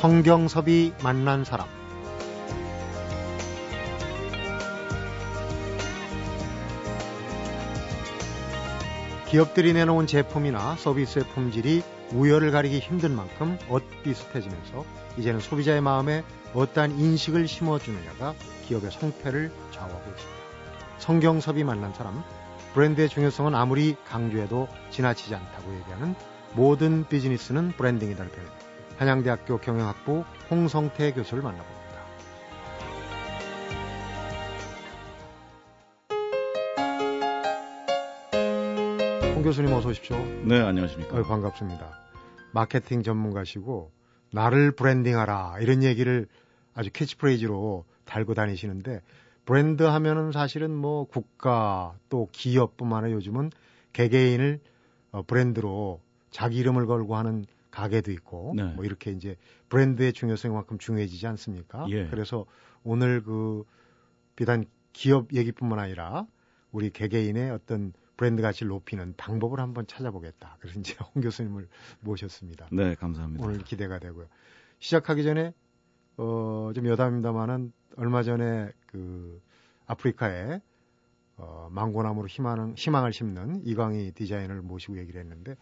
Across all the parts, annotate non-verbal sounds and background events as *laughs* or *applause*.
성경섭이 만난 사람 기업들이 내놓은 제품이나 서비스의 품질이 우열을 가리기 힘든 만큼 엇비슷해지면서 이제는 소비자의 마음에 어떠한 인식을 심어주느냐가 기업의 성패를 좌우하고 있습니다. 성경섭이 만난 사람, 브랜드의 중요성은 아무리 강조해도 지나치지 않다고 얘기하는 모든 비즈니스는 브랜딩이다는 표현. 한양대학교 경영학부 홍성태 교수를 만나봅니다. 홍 교수님 어서 오십시오. 네, 안녕하십니까. 어, 반갑습니다. 마케팅 전문가시고 나를 브랜딩하라 이런 얘기를 아주 캐치프레이즈로 달고 다니시는데 브랜드 하면은 사실은 뭐 국가 또 기업뿐만 아니라 요즘은 개개인을 어, 브랜드로 자기 이름을 걸고 하는 가게도 있고 네. 뭐 이렇게 이제 브랜드의 중요성만큼 중요해지지 않습니까? 예. 그래서 오늘 그 비단 기업 얘기뿐만 아니라 우리 개개인의 어떤 브랜드 가치를 높이는 방법을 한번 찾아보겠다. 그래서 이제 *laughs* 홍 교수님을 모셨습니다. 네, 감사합니다. 오늘 기대가 되고요. 시작하기 전에 어, 좀 여담입니다만은 얼마 전에 그 아프리카에 어, 망고나무로 희망, 희망을 심는 이광희 디자이너를 모시고 얘기를 했는데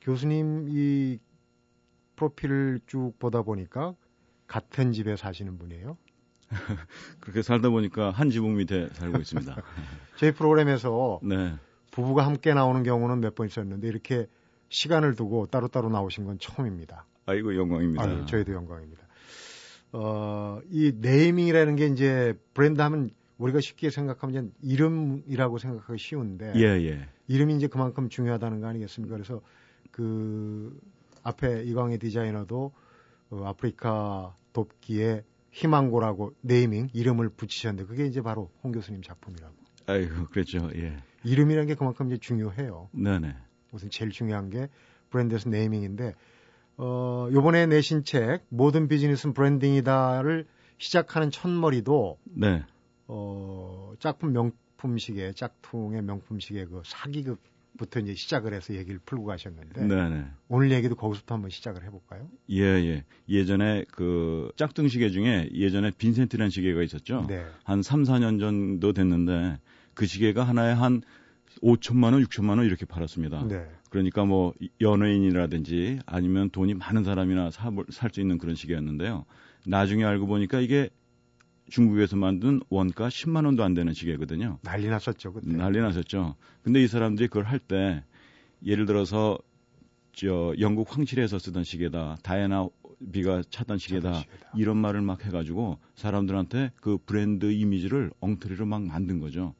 교수님 이 프로필을 쭉 보다 보니까 같은 집에 사시는 분이에요. *laughs* 그렇게 살다 보니까 한 지붕 밑에 살고 있습니다. *laughs* 저희 프로그램에서 네. 부부가 함께 나오는 경우는 몇 번 있었는데 이렇게 시간을 두고 따로따로 나오신 건 처음입니다. 아이고 영광입니다. 아유, 저희도 영광입니다. 어, 이 네이밍이라는 게 이제 브랜드 하면 우리가 쉽게 생각하면 이름이라고 생각하기 쉬운데 예, 예. 이름이 이제 그만큼 중요하다는 거 아니겠습니까? 그래서 그 앞에 이광희 디자이너도 어, 아프리카 돕기에 희망고라고 네이밍 이름을 붙이셨는데 그게 이제 바로 홍 교수님 작품이라고. 아이고 그렇죠. 예. 이름이라는 게 그만큼 이제 중요해요. 네네. 우선 제일 중요한 게 브랜드에서 네이밍인데 어 요번에 내신 책 모든 비즈니스는 브랜딩이다를 시작하는 첫머리도 네. 어 짝품 명품시계 짝퉁의 명품시계 그 사기극 부터 이제 시작을 해서 얘기를 풀고 가셨는데 네네. 오늘 얘기도 거기서부터 한번 시작을 해볼까요? 예, 예. 예 전에 그 짝퉁 시계 중에 예전에 빈센트라는 시계가 있었죠. 네. 한 3, 4년 정도 됐는데 그 시계가 하나에 한 5천만 원, 6천만 원 이렇게 팔았습니다. 네. 그러니까 뭐 연예인이라든지 아니면 돈이 많은 사람이나 살 수 있는 그런 시계였는데요. 나중에 알고 보니까 이게 중국에서 만든 원가 10만 원도 안 되는 시계거든요. 난리 났었죠, 그때. 난리 났었죠. 근데 이 사람들이 그걸 할 때 예를 들어서 저 영국 황실에서 쓰던 시계다. 다이애나 비가 차던 시계다. 시계다. 이런 말을 막 해 가지고 사람들한테 그 브랜드 이미지를 엉터리로 막 만든 거죠.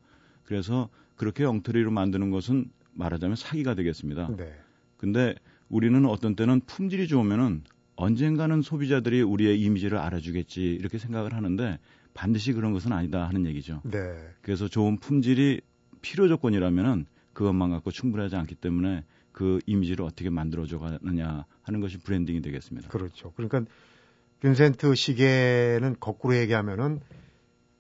그래서 그렇게 엉터리로 만드는 것은 말하자면 사기가 되겠습니다. 네. 근데 우리는 어떤 때는 품질이 좋으면은 언젠가는 소비자들이 우리의 이미지를 알아주겠지 이렇게 생각을 하는데 반드시 그런 것은 아니다 하는 얘기죠. 네. 그래서 좋은 품질이 필요 조건이라면은 그것만 갖고 충분하지 않기 때문에 그 이미지를 어떻게 만들어줘 가느냐 하는 것이 브랜딩이 되겠습니다. 그렇죠. 그러니까 빈센트 시계는 거꾸로 얘기하면은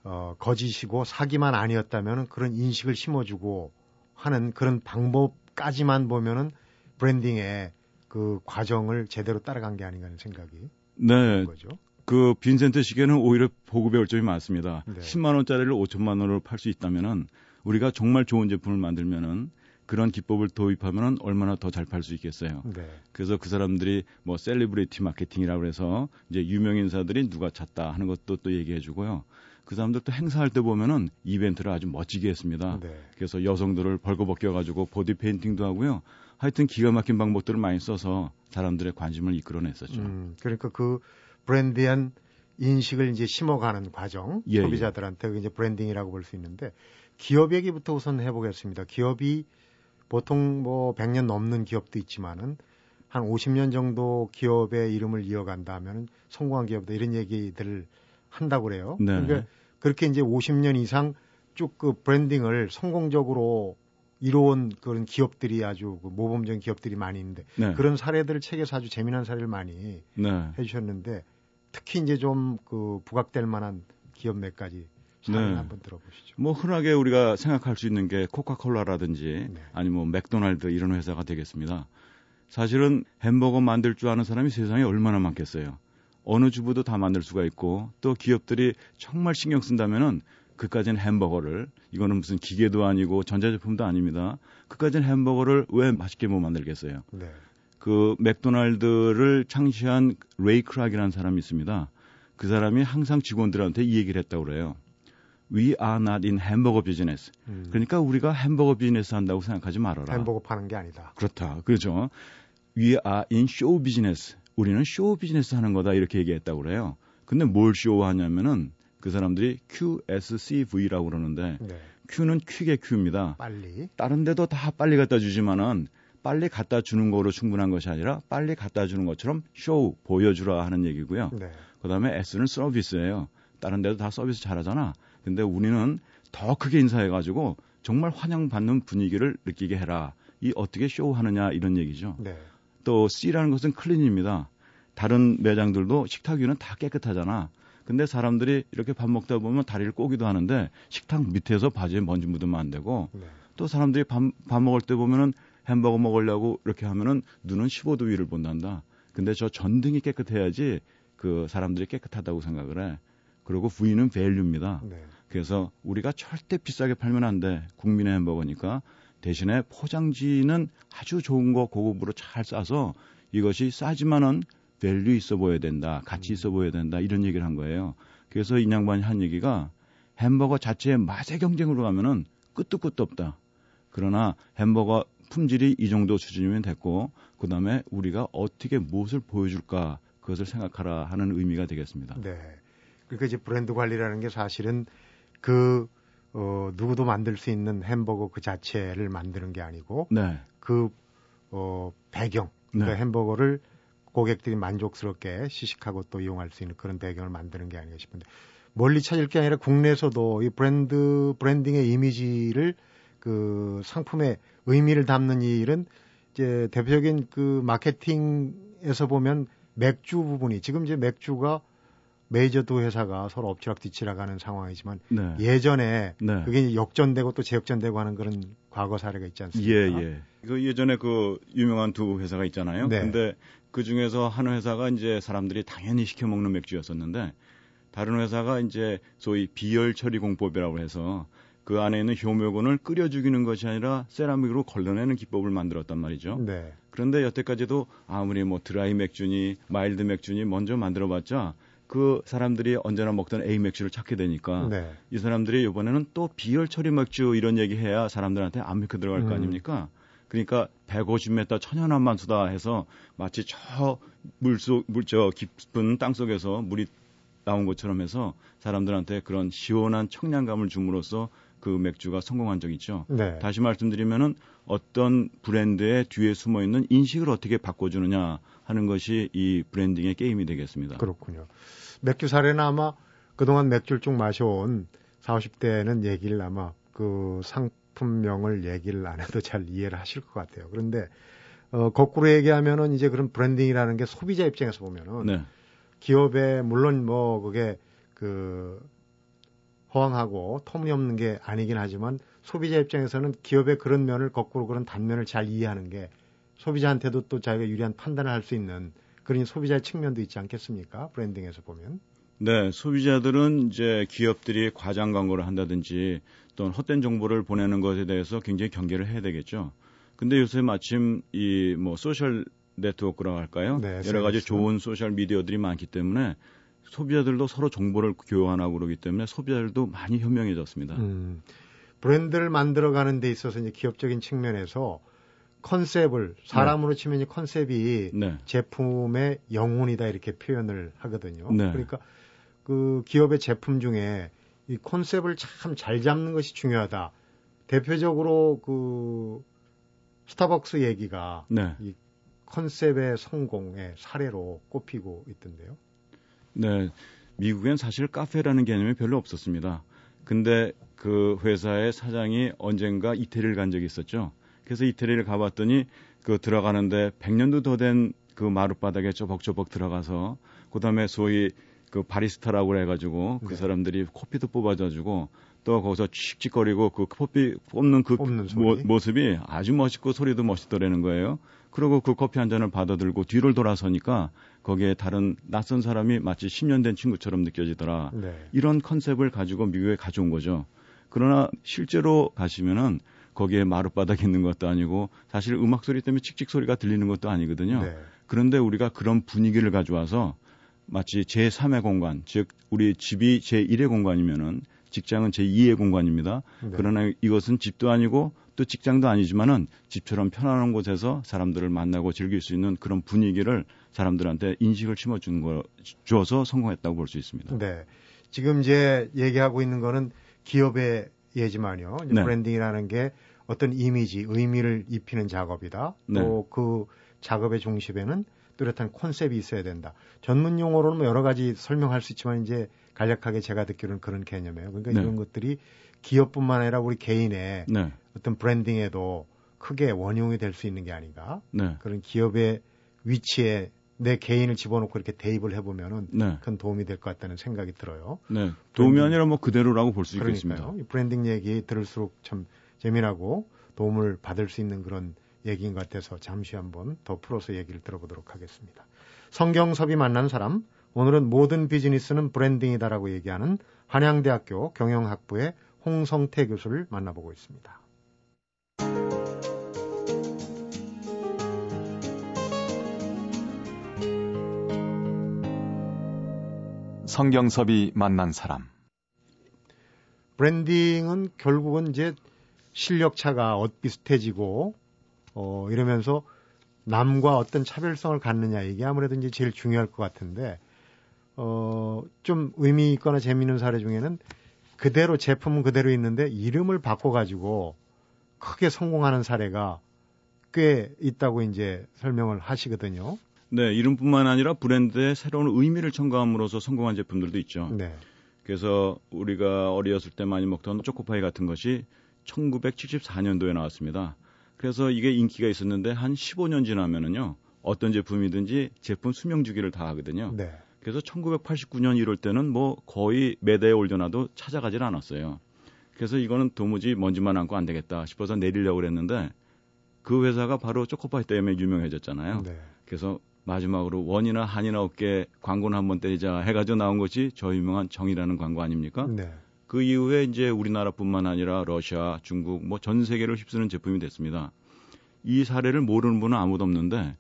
어, 거짓이고 사기만 아니었다면은 그런 인식을 심어주고 하는 그런 방법까지만 보면은 브랜딩의 그 과정을 제대로 따라간 게 아닌가 하는 생각이 네. 거죠. 그 빈센트 시계는 오히려 보고 배울 점이 많습니다. 네. 10만 원짜리를 5천만 원으로 팔 수 있다면은 우리가 정말 좋은 제품을 만들면은 그런 기법을 도입하면은 얼마나 더 잘 팔 수 있겠어요. 네. 그래서 그 사람들이 뭐 셀리브리티 마케팅이라고 해서 이제 유명 인사들이 누가 찼다 하는 것도 또 얘기해 주고요. 그 사람들 또 행사할 때 보면은 이벤트를 아주 멋지게 했습니다. 네. 그래서 여성들을 벌거벗겨 가지고 보디 페인팅도 하고요. 하여튼 기가 막힌 방법들을 많이 써서 사람들의 관심을 이끌어냈었죠. 음, 그러니까 그 브랜드란 인식을 이제 심어가는 과정, 예, 예. 소비자들한테 예. 이제 브랜딩이라고 볼 수 있는데 기업 얘기부터 우선 해보겠습니다. 기업이 보통 뭐 100년 넘는 기업도 있지만은 한 50년 정도 기업의 이름을 이어간다면 성공한 기업이다 이런 얘기들을 한다고 그래요. 네. 그러니까 그렇게 이제 50년 이상 쭉 그 브랜딩을 성공적으로 이로운 그런 기업들이 아주 그 모범적인 기업들이 많이 있는데 네. 그런 사례들을 책에서 아주 재미난 사례를 많이 네. 해주셨는데 특히 이제 좀 그 부각될 만한 기업 몇 가지 사례 네. 한번 들어보시죠. 뭐 흔하게 우리가 생각할 수 있는 게 코카콜라라든지 네. 아니면 뭐 맥도날드 이런 회사가 되겠습니다. 사실은 햄버거 만들 줄 아는 사람이 세상에 얼마나 많겠어요. 어느 주부도 다 만들 수가 있고 또 기업들이 정말 신경 쓴다면은 그까지는 햄버거를 이거는 무슨 기계도 아니고 전자제품도 아닙니다. 그까지는 햄버거를 왜 맛있게 못 만들겠어요? 네. 그 맥도날드를 창시한 레이 크락이라는 사람이 있습니다. 그 사람이 항상 직원들한테 이 얘기를 했다고 그래요. We are not in hamburger business. 음. 그러니까 우리가 햄버거 비즈니스 한다고 생각하지 말아라. 햄버거 파는 게 아니다. 그렇다. 그렇죠. We are in show business. 우리는 쇼 비즈니스 하는 거다 이렇게 얘기했다고 그래요. 근데 뭘 쇼하냐면은 그 사람들이 QSCV라고 그러는데 네. Q는 퀵의 Q입니다. 빨리. 다른 데도 다 빨리 갖다 주지만은 빨리 갖다 주는 거로 충분한 것이 아니라 빨리 갖다 주는 것처럼 쇼 보여주라 하는 얘기고요. 네. 그다음에 S는 서비스예요. 다른 데도 다 서비스 잘하잖아. 근데 우리는 더 크게 인사해 가지고 정말 환영받는 분위기를 느끼게 해라. 이 어떻게 쇼하느냐 이런 얘기죠. 네. 또 C라는 것은 클린입니다. 다른 매장들도 식탁 위는 다 깨끗하잖아. 근데 사람들이 이렇게 밥 먹다 보면 다리를 꼬기도 하는데 식탁 밑에서 바지에 먼지 묻으면 안 되고 네. 또 사람들이 밥, 밥 먹을 때 보면은 햄버거 먹으려고 이렇게 하면은 눈은 15도 위를 본단다. 근데 저 전등이 깨끗해야지 그 사람들이 깨끗하다고 생각을 해. 그리고 V는 value입니다. 네. 그래서 우리가 절대 비싸게 팔면 안 돼. 국민의 햄버거니까 대신에 포장지는 아주 좋은 거 고급으로 잘 싸서 이것이 싸지만은 value 있어 보여야 된다. 가치 있어 보여야 된다. 이런 얘기를 한 거예요. 그래서 이 양반이 한 얘기가 햄버거 자체의 맛의 경쟁으로 가면은 끝도 끝도 없다. 그러나 햄버거 품질이 이 정도 수준이면 됐고 그 다음에 우리가 어떻게 무엇을 보여줄까 그것을 생각하라 하는 의미가 되겠습니다. 네. 그러니까 이제 브랜드 관리라는 게 사실은 그 어, 누구도 만들 수 있는 햄버거 그 자체를 만드는 게 아니고 네. 그 어, 배경 그러니까 네. 햄버거를 고객들이 만족스럽게 시식하고 또 이용할 수 있는 그런 배경을 만드는 게 아닌가 싶은데 멀리 찾을 게 아니라 국내에서도 이 브랜드 브랜딩의 이미지를 그 상품의 의미를 담는 이 일은 이제 대표적인 그 마케팅에서 보면 맥주 부분이 지금 이제 맥주가 메이저 두 회사가 서로 엎치락뒤치락 하는 상황이지만 네. 예전에 네. 그게 역전되고 또 재역전되고 하는 그런 과거 사례가 있지 않습니까? 예, 예. 그 예전에 그 유명한 두 회사가 있잖아요. 네. 근데 그 중에서 한 회사가 이제 사람들이 당연히 시켜 먹는 맥주였었는데 다른 회사가 이제 소위 비열 처리 공법이라고 해서 그 안에 있는 효모균을 끓여 죽이는 것이 아니라 세라믹으로 걸러내는 기법을 만들었단 말이죠. 네. 그런데 여태까지도 아무리 뭐 드라이 맥주니 마일드 맥주니 먼저 만들어봤자 그 사람들이 언제나 먹던 A 맥주를 찾게 되니까 네. 이 사람들이 이번에는 또 비열 처리 맥주 이런 얘기 해야 사람들한테 안 믿고 들어갈 음. 거 아닙니까? 그러니까 150m 천연함만 수다 해서 마치 저 물속 물저 깊은 땅 속에서 물이 나온 것처럼 해서 사람들한테 그런 시원한 청량감을 줌으로써 그 맥주가 성공한 적 있죠. 네. 다시 말씀드리면은 어떤 브랜드의 뒤에 숨어 있는 인식을 어떻게 바꿔주느냐 하는 것이 이 브랜딩의 게임이 되겠습니다. 그렇군요. 맥주 사례는 아마 그동안 맥주를 쭉 마셔온 40, 50대는 얘기를 아마 그 상 품명을 얘기를 안 해도 잘 이해를 하실 것 같아요. 그런데 어, 거꾸로 얘기하면은 이제 그런 브랜딩이라는 게 소비자 입장에서 보면은 네. 기업에 물론 뭐 그게 그 허황하고 터무니없는 게 아니긴 하지만 소비자 입장에서는 기업의 그런 면을 거꾸로 그런 단면을 잘 이해하는 게 소비자한테도 또 자기가 유리한 판단을 할 수 있는 그런 소비자의 측면도 있지 않겠습니까? 브랜딩에서 보면. 네, 소비자들은 이제 기업들이 과장 광고를 한다든지 또는 헛된 정보를 보내는 것에 대해서 굉장히 경계를 해야 되겠죠. 근데 요새 마침 이 뭐 소셜 네트워크라고 할까요? 네, 여러 가지 좋은 소셜 미디어들이 많기 때문에 소비자들도 서로 정보를 교환하고 그러기 때문에 소비자들도 많이 현명해졌습니다. 음, 브랜드를 만들어가는 데 있어서 이제 기업적인 측면에서 컨셉을 사람으로 네. 치면 이 컨셉이 네. 제품의 영혼이다 이렇게 표현을 하거든요. 네. 그러니까 그 기업의 제품 중에 이 컨셉을 참 잘 잡는 것이 중요하다. 대표적으로 그 스타벅스 얘기가 네. 이 컨셉의 성공의 사례로 꼽히고 있던데요. 네. 미국엔 사실 카페라는 개념이 별로 없었습니다. 근데 그 회사의 사장이 언젠가 이태리를 간 적이 있었죠. 그래서 이태리를 가봤더니 그 들어가는데 100년도 더 된 그 마룻바닥에 쪼벅쪼벅 들어가서 그다음에 소위 그 바리스타라고 해가지고 그 네. 사람들이 커피도 뽑아줘 주고 또 거기서 칙칙거리고 그 커피 뽑는 그 모, 모습이 아주 멋있고 소리도 멋있더라는 거예요. 그리고 그 커피 한 잔을 받아들고 뒤를 돌아서니까 거기에 다른 낯선 사람이 마치 10년 된 친구처럼 느껴지더라. 네. 이런 컨셉을 가지고 미국에 가져온 거죠. 그러나 실제로 가시면은 거기에 마룻바닥이 있는 것도 아니고 사실 음악 소리 때문에 칙칙 소리가 들리는 것도 아니거든요. 네. 그런데 우리가 그런 분위기를 가져와서 마치 제3의 공간, 즉 우리 집이 제1의 공간이면은 직장은 제2의 공간입니다. 네. 그러나 이것은 집도 아니고 또 직장도 아니지만은 집처럼 편안한 곳에서 사람들을 만나고 즐길 수 있는 그런 분위기를 사람들한테 인식을 심어주는 거 주어서 성공했다고 볼 수 있습니다. 네. 지금 이제 얘기하고 있는 거는 기업의 예지만요. 네. 브랜딩이라는 게 어떤 이미지, 의미를 입히는 작업이다. 네. 또그 작업의 중심에는 뚜렷한 콘셉트이 있어야 된다. 전문 용어로는 뭐 여러 가지 설명할 수 있지만 이제 간략하게 제가 듣기로는 그런 개념이에요. 그러니까 네. 이런 것들이 기업뿐만 아니라 우리 개인의 네. 어떤 브랜딩에도 크게 원용이 될 수 있는 게 아닌가. 네. 그런 기업의 위치에 내 개인을 집어넣고 이렇게 대입을 해보면은 네. 큰 도움이 될 것 같다는 생각이 들어요. 네. 도움이 아니라 뭐 그대로라고 볼 수 있겠습니다. 브랜딩 얘기 들을수록 참 재미나고 도움을 받을 수 있는 그런 얘기인 것 같아서 잠시 한번 더 풀어서 얘기를 들어보도록 하겠습니다. 성경섭이 만난 사람, 오늘은 모든 비즈니스는 브랜딩이다라고 얘기하는 한양대학교 경영학부의 홍성태 교수를 만나보고 있습니다. 성경섭이 만난 사람. 브랜딩은 결국은 이제 실력차가 엇비슷해지고 어 이러면서 남과 어떤 차별성을 갖느냐 이게 아무래도 이제 제일 중요할 것 같은데 어 좀 의미 있거나 재미있는 사례 중에는 그대로 제품은 그대로 있는데 이름을 바꿔가지고 크게 성공하는 사례가 꽤 있다고 이제 설명을 하시거든요. 네, 이름뿐만 아니라 브랜드에 새로운 의미를 첨가함으로써 성공한 제품들도 있죠. 네. 그래서 우리가 어리었을 때 많이 먹던 초코파이 같은 것이 1974년도에 나왔습니다. 그래서 이게 인기가 있었는데 한 15년 지나면은요. 어떤 제품이든지 제품 수명 주기를 다 하거든요. 네. 그래서 1989년 이럴 때는 뭐 거의 매대에 올려놔도 찾아가질 않았어요. 그래서 이거는 도무지 먼지만 안고 안 되겠다 싶어서 내리려고 그랬는데 그 회사가 바로 초코파이 때문에 유명해졌잖아요. 네. 그래서 마지막으로 원이나 한이나 없게 광고는 한번 때리자 해가지고 나온 것이 저 유명한 정이라는 광고 아닙니까? 네. 그 이후에 이제 우리나라뿐만 아니라 러시아, 중국 뭐 전 세계를 휩쓰는 제품이 됐습니다. 이 사례를 모르는 분은 아무도 없는데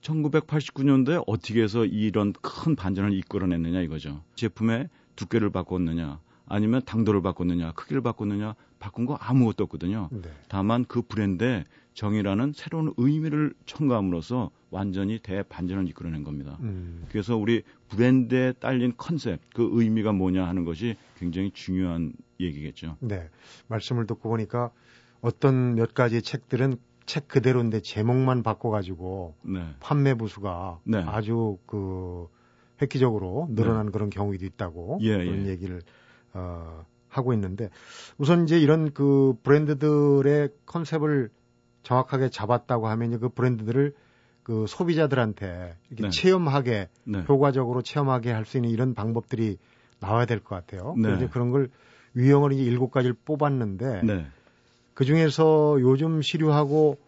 1989년도에 어떻게 해서 이런 큰 반전을 이끌어냈느냐 이거죠. 제품의 두께를 바꿨느냐, 아니면 당도를 바꿨느냐, 크기를 바꿨느냐, 바꾼 거 아무것도 없거든요. 네. 다만 그 브랜드에 정이라는 새로운 의미를 첨가함으로써 완전히 대반전을 이끌어낸 겁니다. 음. 그래서 우리 브랜드에 딸린 컨셉, 그 의미가 뭐냐 하는 것이 굉장히 중요한 얘기겠죠. 네. 말씀을 듣고 보니까 어떤 몇 가지 책들은 책 그대로인데 제목만 바꿔가지고 네. 판매 부수가 네. 아주 그 획기적으로 늘어난 네. 그런 경우도 있다고 예, 그런 예. 얘기를 어, 하고 있는데 우선 이제 이런 그 브랜드들의 컨셉을 정확하게 잡았다고 하면 그 브랜드들을 그 소비자들한테 이렇게 네. 체험하게 네. 효과적으로 체험하게 할 수 있는 이런 방법들이 나와야 될 것 같아요. 네. 그래서 그런 걸 유형을 이제 일곱 가지를 뽑았는데 네. 그 중에서 요즘 시류하고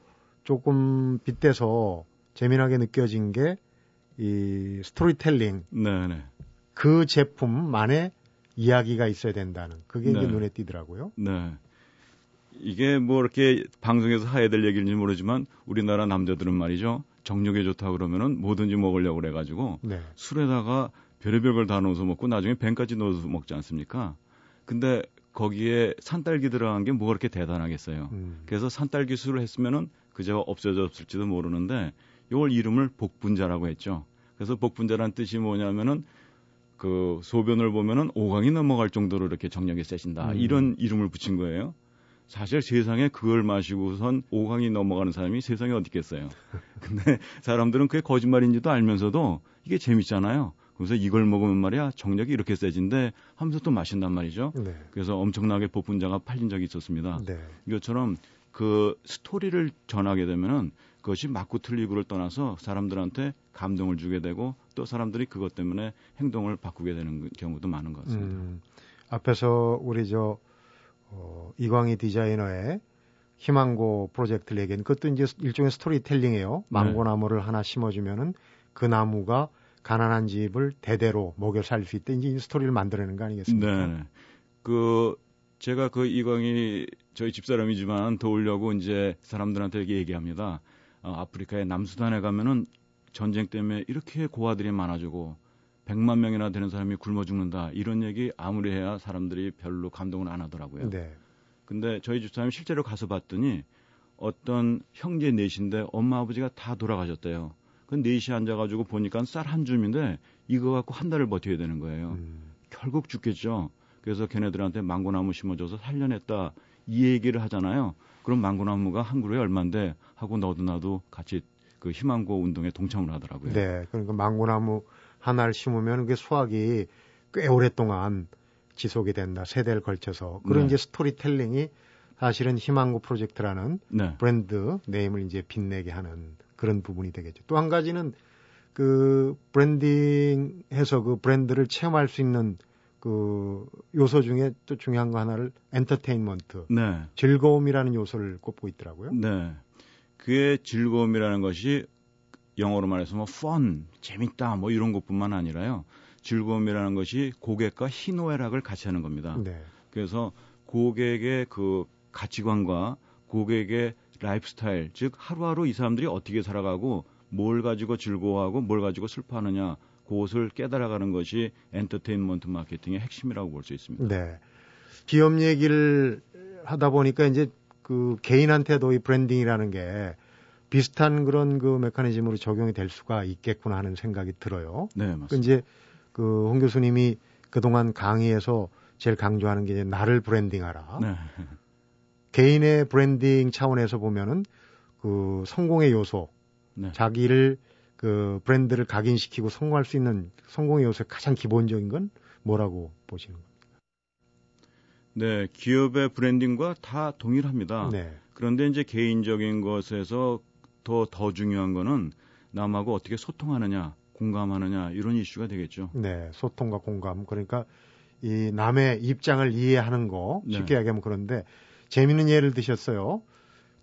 조금 빗대서 재미나게 느껴진 게 이 스토리텔링. 네네. 네. 그 제품만의 이야기가 있어야 된다는 그게 이제 네. 눈에 띄더라고요. 네. 이게 뭐 이렇게 방송에서 해야 될 얘기인지 모르지만 우리나라 남자들은 말이죠. 정력에 좋다 그러면은 뭐든지 먹으려고 그래가지고 네. 술에다가 별의별 걸 다 넣어서 먹고 나중에 뱀까지 넣어서 먹지 않습니까? 근데 거기에 산딸기 들어간 게 뭐가 그렇게 대단하겠어요. 음. 그래서 산딸기 술을 했으면은 그저 없어졌을지도 모르는데 이걸 이름을 복분자라고 했죠. 그래서 복분자란 뜻이 뭐냐면은 그 소변을 보면은 오강이 넘어갈 정도로 이렇게 정력이 세진다. 음. 이런 이름을 붙인 거예요. 사실 세상에 그걸 마시고선 오강이 넘어가는 사람이 세상에 어디 있겠어요. *laughs* 근데 사람들은 그게 거짓말인지도 알면서도 이게 재밌잖아요. 그래서 이걸 먹으면 말이야 정력이 이렇게 세진데 하면서 또 마신단 말이죠. 네. 그래서 엄청나게 복분자가 팔린 적이 있었습니다. 네. 이것처럼 그 스토리를 전하게 되면은 그것이 맞고 틀리고를 떠나서 사람들한테 감동을 주게 되고 또 사람들이 그것 때문에 행동을 바꾸게 되는 경우도 많은 것 같습니다. 음, 앞에서 우리 저 어, 이광희 디자이너의 희망고 프로젝트를 얘기한 그것도 이제 일종의 스토리텔링이에요. 네. 망고나무를 네. 하나 심어주면은 그 나무가 가난한 집을 대대로 먹여 살릴 수 있다. 이제 스토리를 만들어내는 거 아니겠습니까? 네. 그 제가 그 이광희 저희 집사람이지만 도우려고 이제 사람들한테 얘기합니다. 어, 아프리카의 남수단에 가면은 전쟁 때문에 이렇게 고아들이 많아지고 100만 명이나 되는 사람이 굶어 죽는다. 이런 얘기 아무리 해야 사람들이 별로 감동을 안 하더라고요. 네. 근데 저희 집사람이 실제로 가서 봤더니 어떤 형제 넷인데 엄마 아버지가 다 돌아가셨대요. 그 넷이 앉아가지고 보니까 쌀 한 줌인데 이거 갖고 한 달을 버텨야 되는 거예요. 음. 결국 죽겠죠. 그래서 걔네들한테 망고나무 심어줘서 살려냈다 이 얘기를 하잖아요. 그럼 망고나무가 한 그루에 얼만데 하고 너도 나도 같이 그 희망고 운동에 동참을 하더라고요. 네, 그러니까 망고나무 하나를 심으면 그게 수확이 꽤 오랫동안 지속이 된다. 세대를 걸쳐서 그런 네. 이제 스토리텔링이 사실은 희망고 프로젝트라는 네. 브랜드 네임을 이제 빛내게 하는 그런 부분이 되겠죠. 또 한 가지는 그 브랜딩 해서 그 브랜드를 체험할 수 있는 그 요소 중에 또 중요한 거 하나를 엔터테인먼트, 네. 즐거움이라는 요소를 꼽고 있더라고요. 네. 그의 즐거움이라는 것이 영어로 말해서 뭐 fun, 재밌다 뭐 이런 것뿐만 아니라요. 즐거움이라는 것이 고객과 희노애락을 같이 하는 겁니다. 네. 그래서 고객의 그 가치관과 고객의 라이프 스타일, 즉 하루하루 이 사람들이 어떻게 살아가고 뭘 가지고 즐거워하고 뭘 가지고 슬퍼하느냐 그것을 깨달아가는 것이 엔터테인먼트 마케팅의 핵심이라고 볼 수 있습니다. 네. 기업 얘기를 하다 보니까 이제 그 개인한테도 이 브랜딩이라는 게 비슷한 그런 그 메커니즘으로 적용이 될 수가 있겠구나 하는 생각이 들어요. 네, 맞습니다. 그 이제 그 홍 교수님이 그동안 강의에서 제일 강조하는 게 이제 나를 브랜딩하라. 네. 개인의 브랜딩 차원에서 보면은 그 성공의 요소, 네. 자기를 그 브랜드를 각인시키고 성공할 수 있는 성공의 요소의 가장 기본적인 건 뭐라고 보시는 겁니까? 네, 기업의 브랜딩과 다 동일합니다. 네. 그런데 이제 개인적인 것에서 더, 더 중요한 거는 남하고 어떻게 소통하느냐, 공감하느냐, 이런 이슈가 되겠죠. 네, 소통과 공감. 그러니까 이 남의 입장을 이해하는 거, 네. 쉽게 네. 얘기하면 그런데 재미있는 예를 드셨어요.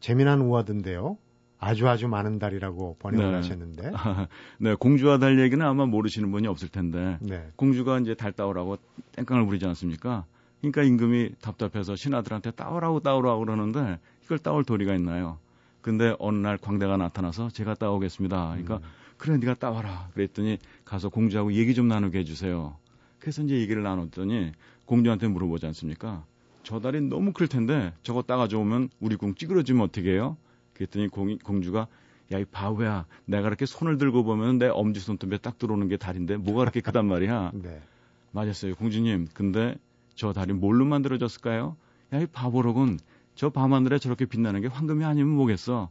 재미난 우화드인데요. 아주 아주 많은 달이라고 번역을 네. 하셨는데. *laughs* 네, 공주와 달 얘기는 아마 모르시는 분이 없을 텐데. 네. 공주가 이제 달 따오라고 땡깡을 부리지 않습니까? 그러니까 임금이 답답해서 신하들한테 따오라고 따오라고 그러는데 이걸 따올 도리가 있나요? 근데 어느 날 광대가 나타나서 제가 따오겠습니다. 그러니까 음. 그래 네가 따와라. 그랬더니 가서 공주하고 얘기 좀 나누게 해주세요. 그래서 이제 얘기를 나눴더니 공주한테 물어보지 않습니까? 저 달이 너무 클 텐데 저거 따가져 오면 우리 궁 찌그러지면 어떻게 해요? 그랬더니 공, 공주가 야, 이 바보야. 내가 이렇게 손을 들고 보면 내 엄지 손톱에 딱 들어오는 게 달인데 뭐가 그렇게 크단 말이야. *laughs* 네. 맞았어요. 공주님. 근데 저 달이 뭘로 만들어졌을까요? 야, 이 바보로군. 저 밤하늘에 저렇게 빛나는 게 황금이 아니면 뭐겠어?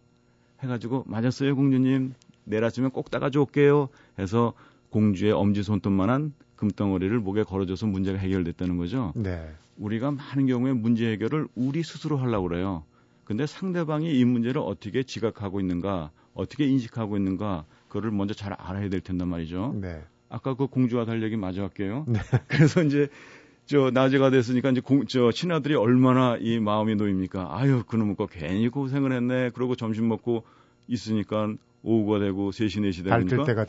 해가지고 맞았어요, 공주님. 내일 아침에 꼭 따가져 올게요. 해서 공주의 엄지 손톱만한 금덩어리를 목에 걸어줘서 문제가 해결됐다는 거죠. 네. 우리가 많은 경우에 문제 해결을 우리 스스로 하려고 그래요. 근데 상대방이 이 문제를 어떻게 지각하고 있는가, 어떻게 인식하고 있는가, 그거를 먼저 잘 알아야 될 텐데 말이죠. 네. 아까 그 공주와 달력이 마저 할게요. 네. *laughs* 그래서 이제 저 낮에가 됐으니까 이제 공, 저 친아들이 얼마나 이 마음이 놓입니까? 아유 그놈은 거 괜히 고생을 했네. 그러고 점심 먹고 있으니까 오후가 되고 3시 4시 되니까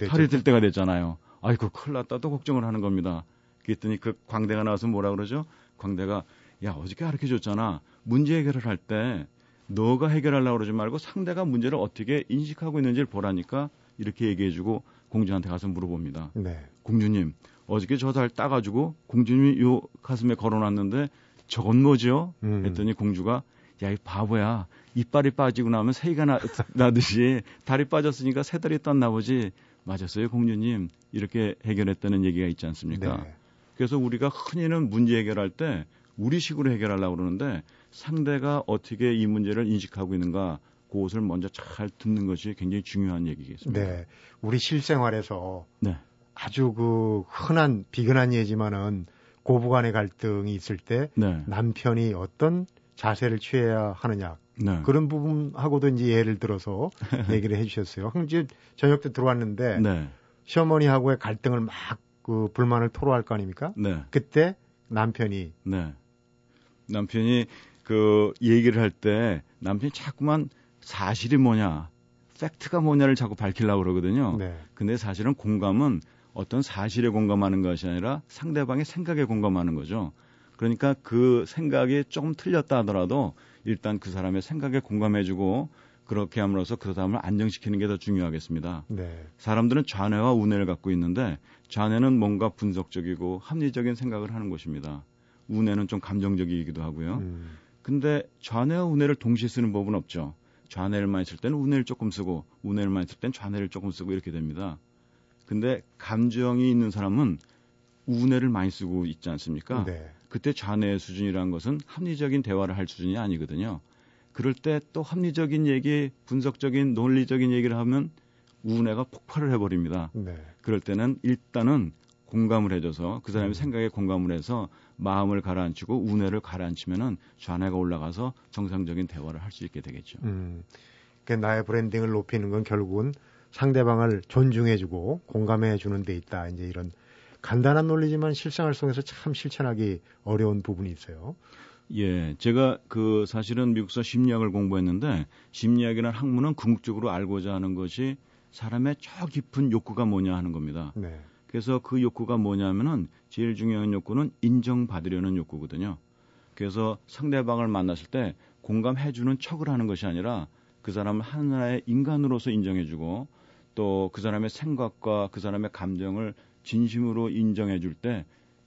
달이 들 때가 됐잖아요. 아이고 큰일 났다 또 걱정을 하는 겁니다. 그랬더니 그 광대가 나와서 뭐라 그러죠? 광대가 야 어저께 가르쳐 줬잖아. 문제 해결을 할 때 너가 해결하려고 그러지 말고 상대가 문제를 어떻게 인식하고 있는지를 보라니까 이렇게 얘기해주고 공주한테 가서 물어봅니다. 네. 공주님, 어저께 저 달 따가지고 공주님이 요 가슴에 걸어놨는데 저건 뭐죠? 음. 했더니 공주가 야, 이 바보야. 이빨이 빠지고 나면 새가 나, *laughs* 나듯이 달이 빠졌으니까 새 달이 떴나 보지. 맞았어요, 공주님. 이렇게 해결했다는 얘기가 있지 않습니까? 네. 그래서 우리가 흔히는 문제 해결할 때 우리 식으로 해결하려고 그러는데 상대가 어떻게 이 문제를 인식하고 있는가 그것을 먼저 잘 듣는 것이 굉장히 중요한 얘기겠습니다. 네. 우리 실생활에서 네. 아주 그 흔한 비근한 예지만은 고부 간의 갈등이 있을 때 네. 남편이 어떤 자세를 취해야 하느냐 네. 그런 부분하고도 이제 예를 들어서 *laughs* 얘기를 해주셨어요. 이제 저녁 때 들어왔는데 네. 시어머니하고의 갈등을 막 그 불만을 토로할 거 아닙니까? 네. 그때 남편이 네. 남편이 그 얘기를 할 때 남편이 자꾸만 사실이 뭐냐, 팩트가 뭐냐를 자꾸 밝히려고 그러거든요. 네. 근데 사실은 공감은 어떤 사실에 공감하는 것이 아니라 상대방의 생각에 공감하는 거죠. 그러니까 그 생각이 조금 틀렸다 하더라도 일단 그 사람의 생각에 공감해주고 그렇게 함으로써 그 사람을 안정시키는 게 더 중요하겠습니다. 네. 사람들은 좌뇌와 우뇌를 갖고 있는데 좌뇌는 뭔가 분석적이고 합리적인 생각을 하는 것입니다. 우뇌는 좀 감정적이기도 하고요. 음. 근데 좌뇌와 우뇌를 동시에 쓰는 법은 없죠. 좌뇌를 많이 쓸 때는 우뇌를 조금 쓰고 우뇌를 많이 쓸 때는 좌뇌를 조금 쓰고 이렇게 됩니다. 근데 감정이 있는 사람은 우뇌를 많이 쓰고 있지 않습니까? 네. 그때 좌뇌의 수준이라는 것은 합리적인 대화를 할 수준이 아니거든요. 그럴 때 또 합리적인 얘기, 분석적인 논리적인 얘기를 하면 우뇌가 폭발을 해버립니다. 네. 그럴 때는 일단은 공감을 해줘서 그 사람의 음. 생각에 공감을 해서 마음을 가라앉히고 우뇌를 가라앉히면은 좌뇌가 올라가서 정상적인 대화를 할 수 있게 되겠죠. 음, 그러니까 나의 브랜딩을 높이는 건 결국은 상대방을 존중해주고 공감해주는 데 있다. 이제 이런 간단한 논리지만 실생활 속에서 참 실천하기 어려운 부분이 있어요. 예, 제가 그 사실은 미국서 심리학을 공부했는데 심리학이라는 학문은 궁극적으로 알고자 하는 것이 사람의 저 깊은 욕구가 뭐냐 하는 겁니다. 네. 그래서 그 욕구가 뭐냐면은 제일 중요한 욕구는 인정받으려는 욕구거든요. 그래서 상대방을 만났을 때 공감해주는 척을 하는 것이 아니라 그 사람을 하나의 인간으로서 인정해주고 또 그 사람의 생각과 그 사람의 감정을 진심으로 인정해줄 때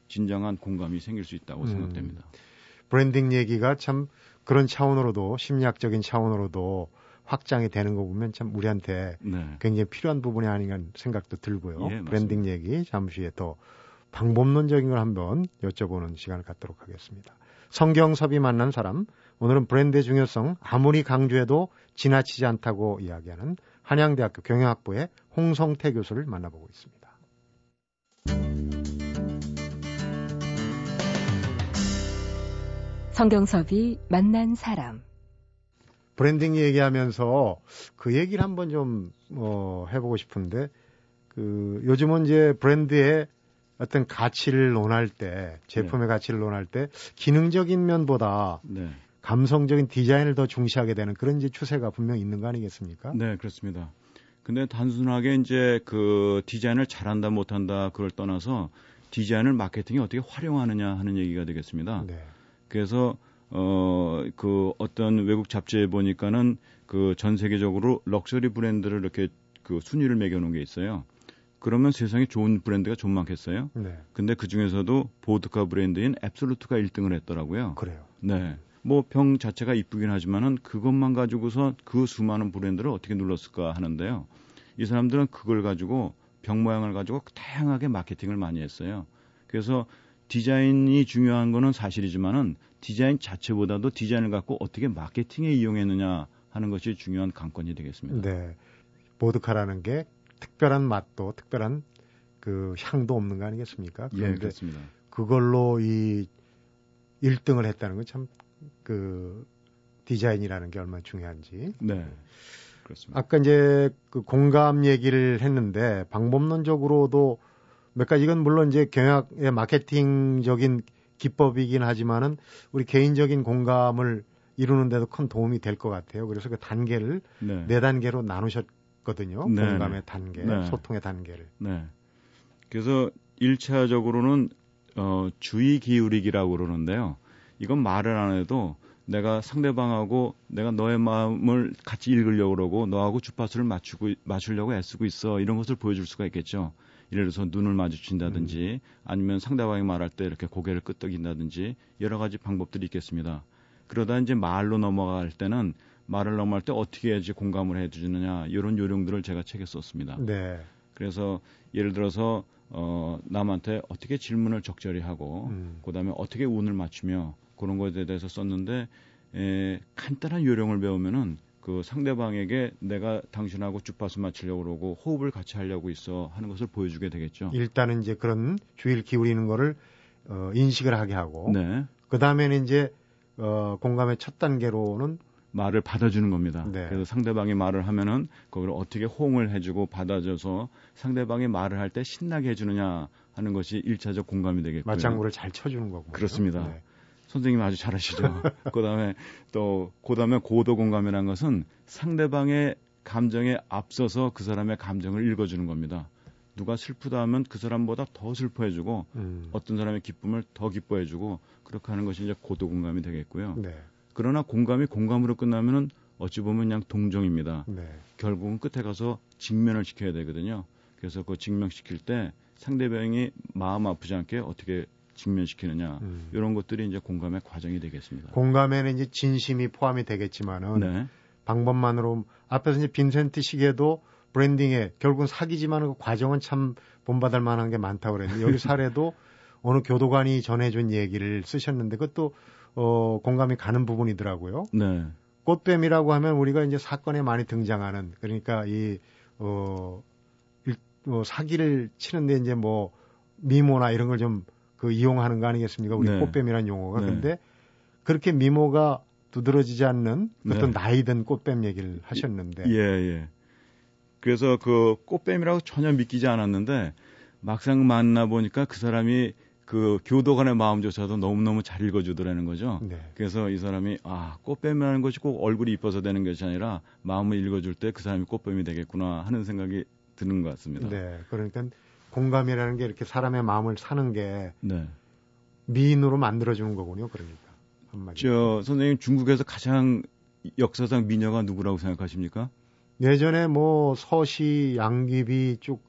진정한 공감이 생길 수 있다고 음. 생각됩니다. 브랜딩 얘기가 참 그런 차원으로도 심리학적인 차원으로도 확장이 되는 거 보면 참 우리한테 네. 굉장히 필요한 부분이 아닌가 생각도 들고요. 예, 브랜딩 얘기 잠시 후에 또 방법론적인 걸 한번 여쭤보는 시간을 갖도록 하겠습니다. 성경섭이 만난 사람, 오늘은 브랜드의 중요성 아무리 강조해도 지나치지 않다고 이야기하는 한양대학교 경영학부의 홍성태 교수를 만나보고 있습니다. 성경섭이 만난 사람 브랜딩 얘기하면서 그 얘기를 한번 좀 어, 해보고 싶은데 그 요즘은 이제 브랜드의 어떤 가치를 논할 때 제품의 네. 가치를 논할 때 기능적인 면보다 네. 감성적인 디자인을 더 중시하게 되는 그런 이제 추세가 분명히 있는 거 아니겠습니까? 네, 그렇습니다. 근데 단순하게 이제 그 디자인을 잘한다 못한다 그걸 떠나서 디자인을 마케팅에 어떻게 활용하느냐 하는 얘기가 되겠습니다. 네. 그래서 어, 그 어떤 외국 잡지에 보니까는 그 전 세계적으로 럭셔리 브랜드를 이렇게 그 순위를 매겨 놓은 게 있어요. 그러면 세상에 좋은 브랜드가 좀 많겠어요? 네. 근데 그 중에서도 보드카 브랜드인 앱솔루트가 1등을 했더라고요. 그래요. 네. 뭐 병 자체가 이쁘긴 하지만은 그것만 가지고서 그 수많은 브랜드를 어떻게 눌렀을까 하는데요. 이 사람들은 그걸 가지고 병 모양을 가지고 다양하게 마케팅을 많이 했어요. 그래서 디자인이 중요한 거는 사실이지만은 디자인 자체보다도 디자인을 갖고 어떻게 마케팅에 이용했느냐 하는 것이 중요한 관건이 되겠습니다. 네. 보드카라는 게 특별한 맛도 특별한 그 향도 없는 거 아니겠습니까? 예, 그렇습니다. 그걸로 이 1등을 했다는 건 참 그 디자인이라는 게 얼마나 중요한지. 네. 그렇습니다. 아까 이제 그 공감 얘기를 했는데 방법론적으로도 몇 가지 이건 물론 이제 경영의 마케팅적인 기법이긴 하지만은 우리 개인적인 공감을 이루는데도 큰 도움이 될 것 같아요. 그래서 그 단계를 네, 네 단계로 나누셨거든요. 네, 공감의 네. 단계, 네. 소통의 단계를. 네. 그래서 1차적으로는 어, 주의 기울이기라고 그러는데요. 이건 말을 안 해도 내가 상대방하고 내가 너의 마음을 같이 읽으려고 그러고 너하고 주파수를 맞추고 맞추려고 애쓰고 있어 이런 것을 보여줄 수가 있겠죠. 예를 들어서 눈을 마주친다든지 음. 아니면 상대방이 말할 때 이렇게 고개를 끄덕인다든지 여러 가지 방법들이 있겠습니다. 그러다 이제 말로 넘어갈 때는 말을 넘어갈 때 어떻게 해야지 공감을 해주느냐 이런 요령들을 제가 책에 썼습니다. 네. 그래서 예를 들어서 어, 남한테 어떻게 질문을 적절히 하고 음. 그다음에 어떻게 운을 맞추며 그런 것에 대해서 썼는데 에, 간단한 요령을 배우면은 그 상대방에게 내가 당신하고 주파수 맞추려고 그러고 호흡을 같이 하려고 있어 하는 것을 보여주게 되겠죠. 일단은 이제 그런 주의를 기울이는 거를 어, 인식을 하게 하고 네. 그 다음에는 이제 어, 공감의 첫 단계로는 말을 받아주는 겁니다. 네. 그래서 상대방이 말을 하면은 그걸 어떻게 호응을 해주고 받아줘서 상대방이 말을 할 때 신나게 해주느냐 하는 것이 1차적 공감이 되겠고요. 맞장구를 잘 쳐주는 거고. 그렇습니다. 네. 선생님 아주 잘하시죠. *laughs* 그다음에 또 그다음에 고도 공감이라는 것은 상대방의 감정에 앞서서 그 사람의 감정을 읽어주는 겁니다. 누가 슬프다 하면 그 사람보다 더 슬퍼해주고 음. 어떤 사람의 기쁨을 더 기뻐해주고 그렇게 하는 것이 이제 고도 공감이 되겠고요. 네. 그러나 공감이 공감으로 끝나면은 어찌 보면 그냥 동정입니다. 네. 결국은 끝에 가서 직면을 시켜야 되거든요. 그래서 그 직면시킬 때 상대방이 마음 아프지 않게 어떻게 직면시키느냐 음. 이런 것들이 이제 공감의 과정이 되겠습니다. 공감에는 이제 진심이 포함이 되겠지만은 네. 방법만으로 앞에서 이제 빈센트 시계도 브랜딩에 결국은 사기지만 그 과정은 참 본받을 만한 게 많다고 그랬는데 여기 *laughs* 사례도 어느 교도관이 전해준 얘기를 쓰셨는데 그것도 어 공감이 가는 부분이더라고요. 네. 꽃뱀이라고 하면 우리가 이제 사건에 많이 등장하는 그러니까 이 어, 일, 어 사기를 치는데 이제 뭐 미모나 이런 걸좀 그 이용하는 거 아니겠습니까? 우리 네. 꽃뱀이라는 용어가. 네. 근데 그렇게 미모가 두드러지지 않는 어떤 네. 나이든 꽃뱀 얘기를 하셨는데. 예, 예. 그래서 그 꽃뱀이라고 전혀 믿기지 않았는데 막상 만나 보니까 그 사람이 그 교도관의 마음조차도 너무너무 잘 읽어주더라는 거죠. 네. 그래서 이 사람이 아 꽃뱀이라는 것이 꼭 얼굴이 이뻐서 되는 것이 아니라 마음을 읽어줄 때 그 사람이 꽃뱀이 되겠구나 하는 생각이 드는 것 같습니다. 네, 그러니까 공감이라는 게 이렇게 사람의 마음을 사는 게 네. 미인으로 만들어주는 거군요. 그러니까 한마디. 저 선생님 중국에서 가장 역사상 미녀가 누구라고 생각하십니까? 예전에 뭐 서시, 양귀비 쭉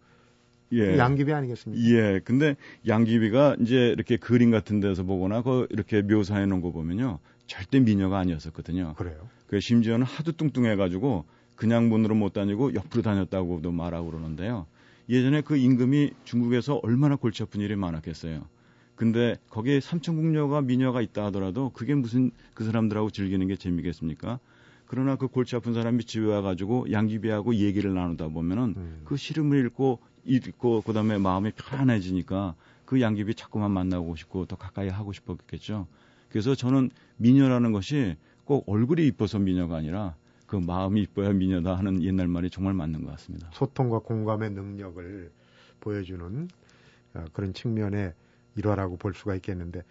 예. 양귀비 아니겠습니까? 예. 근데 양귀비가 이제 이렇게 그림 같은 데서 보거나 그 이렇게 묘사해 놓은 거 보면요. 절대 미녀가 아니었었거든요. 그래요? 그 심지어는 하도 뚱뚱해 가지고 그냥 문으로 못 다니고 옆으로 다녔다고도 말하고 그러는데요. 예전에 그 임금이 중국에서 얼마나 골치 아픈 일이 많았겠어요. 근데 거기에 삼천궁녀가 미녀가 있다 하더라도 그게 무슨 그 사람들하고 즐기는 게 재미겠습니까? 그러나 그 골치 아픈 사람이 집에 와가지고 양귀비하고 얘기를 나누다 보면은 음. 그 시름을 읽고 읽고 그다음에 마음이 편안해지니까 그 양귀비 자꾸만 만나고 싶고 더 가까이 하고 싶었겠죠. 그래서 저는 미녀라는 것이 꼭 얼굴이 이뻐서 미녀가 아니라 그 마음이 이뻐야 미녀다 하는 옛날 말이 정말 맞는 것 같습니다. 소통과 공감의 능력을 보여주는 어, 그런 측면의 일화라고 볼 수가 있겠는데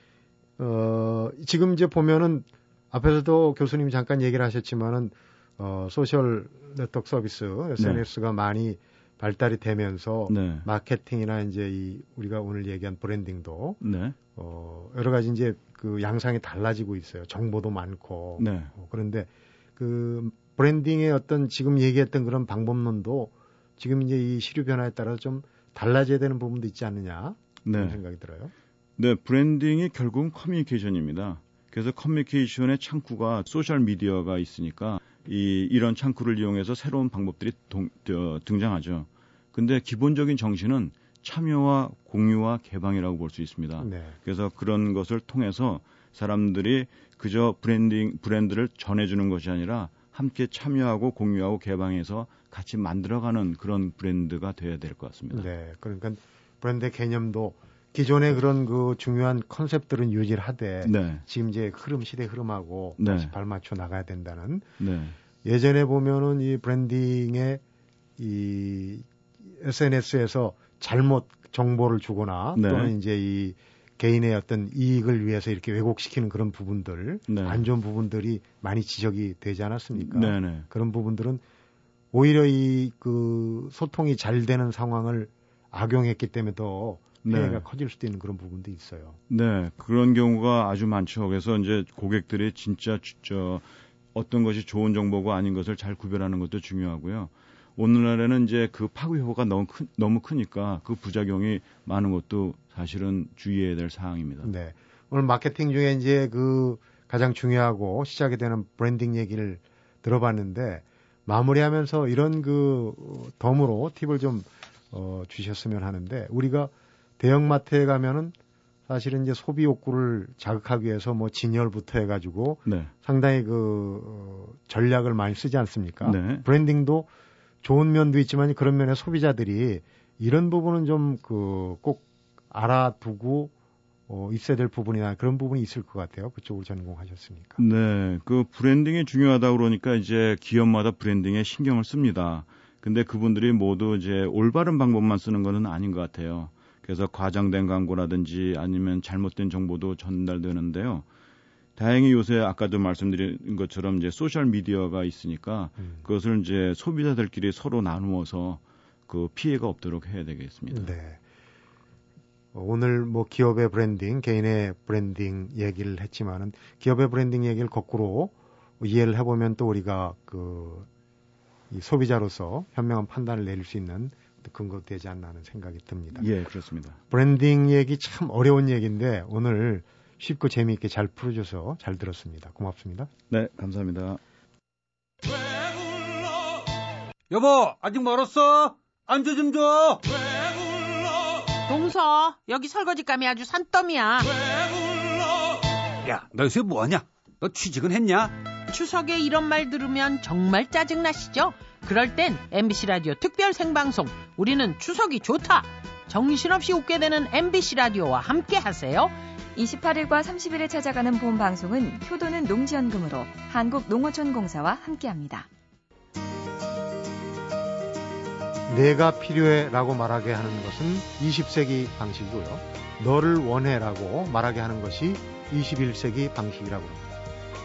어, 지금 이제 보면은 앞에서도 교수님이 잠깐 얘기를 하셨지만은 어, 소셜 네트워크 서비스 SNS가 네. 많이 발달이 되면서 네. 마케팅이나 이제 이 우리가 오늘 얘기한 브랜딩도 네. 어, 여러 가지 이제 그 양상이 달라지고 있어요. 정보도 많고 네. 어, 그런데 그 브랜딩의 어떤 지금 얘기했던 그런 방법론도 지금 이제 이 시류 변화에 따라서 좀 달라져야 되는 부분도 있지 않느냐 그런 네. 생각이 들어요. 네, 브랜딩이 결국은 커뮤니케이션입니다. 그래서 커뮤니케이션의 창구가 소셜 미디어가 있으니까 이 이런 창구를 이용해서 새로운 방법들이 동, 저, 등장하죠. 근데 기본적인 정신은 참여와 공유와 개방이라고 볼 수 있습니다. 네. 그래서 그런 것을 통해서 사람들이 그저 브랜딩 브랜드를 전해주는 것이 아니라 함께 참여하고 공유하고 개방해서 같이 만들어가는 그런 브랜드가 돼야 될 것 같습니다. 네, 그러니까 브랜드 개념도 기존의 그런 그 중요한 컨셉들은 유지를 하되 네. 지금 이제 흐름 시대 흐름하고 네. 다시 발맞춰 나가야 된다는 네. 예전에 보면은 이 브랜딩의 이 SNS에서 잘못 정보를 주거나 네. 또는 이제 이 개인의 어떤 이익을 위해서 이렇게 왜곡시키는 그런 부분들, 네. 안 좋은 부분들이 많이 지적이 되지 않았습니까? 네네. 네. 그런 부분들은 오히려 이 그 소통이 잘 되는 상황을 악용했기 때문에 더 피해가 네. 커질 수도 있는 그런 부분도 있어요. 네, 그런 경우가 아주 많죠. 그래서 이제 고객들이 진짜 저 어떤 것이 좋은 정보가 아닌 것을 잘 구별하는 것도 중요하고요. 오늘날에는 이제 그 파급 효과가 너무 큰, 너무 크니까 그 부작용이 많은 것도 사실은 주의해야 될 사항입니다. 네. 오늘 마케팅 중에 이제 그 가장 중요하고 시작이 되는 브랜딩 얘기를 들어봤는데 마무리하면서 이런 그 덤으로 팁을 좀 어, 주셨으면 하는데 우리가 대형마트에 가면은 사실은 이제 소비 욕구를 자극하기 위해서 뭐 진열부터 해가지고 네. 상당히 그 어, 전략을 많이 쓰지 않습니까? 네. 브랜딩도 좋은 면도 있지만 그런 면에 소비자들이 이런 부분은 좀 그 꼭 알아두고 어, 있어야 될 부분이나 그런 부분이 있을 것 같아요. 그쪽을 전공하셨으니까. 네, 그 브랜딩이 중요하다 그러니까 이제 기업마다 브랜딩에 신경을 씁니다. 근데 그분들이 모두 이제 올바른 방법만 쓰는 거는 아닌 것 같아요. 그래서 과장된 광고라든지 아니면 잘못된 정보도 전달되는데요. 다행히 요새 아까도 말씀드린 것처럼 이제 소셜 미디어가 있으니까 음. 그것을 이제 소비자들끼리 서로 나누어서 그 피해가 없도록 해야 되겠습니다. 네. 오늘 뭐 기업의 브랜딩, 개인의 브랜딩 얘기를 했지만은 기업의 브랜딩 얘기를 거꾸로 이해를 해보면 또 우리가 그 소비자로서 현명한 판단을 내릴 수 있는 근거 되지 않나 하는 생각이 듭니다. 예, 그렇습니다. 브랜딩 얘기 참 어려운 얘기인데 오늘 쉽고 재미있게 잘 풀어줘서 잘 들었습니다. 고맙습니다. 네, 감사합니다. 여보, 아직 멀었어? 안주 좀 줘. 동서, 여기 설거지감이 아주 산더미야. 야, 너 요새 뭐하냐? 너 취직은 했냐? 추석에 이런 말 들으면 정말 짜증나시죠? 그럴 땐 MBC 라디오 특별 생방송 우리는 추석이 좋다. 정신없이 웃게 되는 MBC 라디오와 함께 하세요. 28일과 30일에 찾아가는 본 방송은 효도는 농지연금으로 한국농어촌공사와 함께합니다. 내가 필요해라고 말하게 하는 것은 20세기 방식이고요. 너를 원해라고 말하게 하는 것이 21세기 방식이라고 합니다.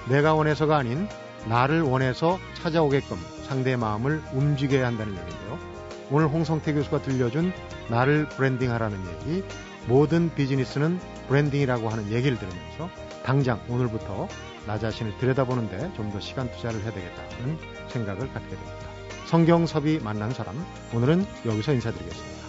내가 원해서가 아닌 나를 원해서 찾아오게끔 상대의 마음을 움직여야 한다는 얘기인데요. 오늘 홍성태 교수가 들려준 나를 branding하라는 얘기, 모든 비즈니스는 branding이라고 하는 얘기를 들으면서 당장 오늘부터 나 자신을 들여다보는데 좀 더 시간 투자를 해야 되겠다는 생각을 갖게 됩니다. 성경섭이 만난 사람, 오늘은 여기서 인사드리겠습니다.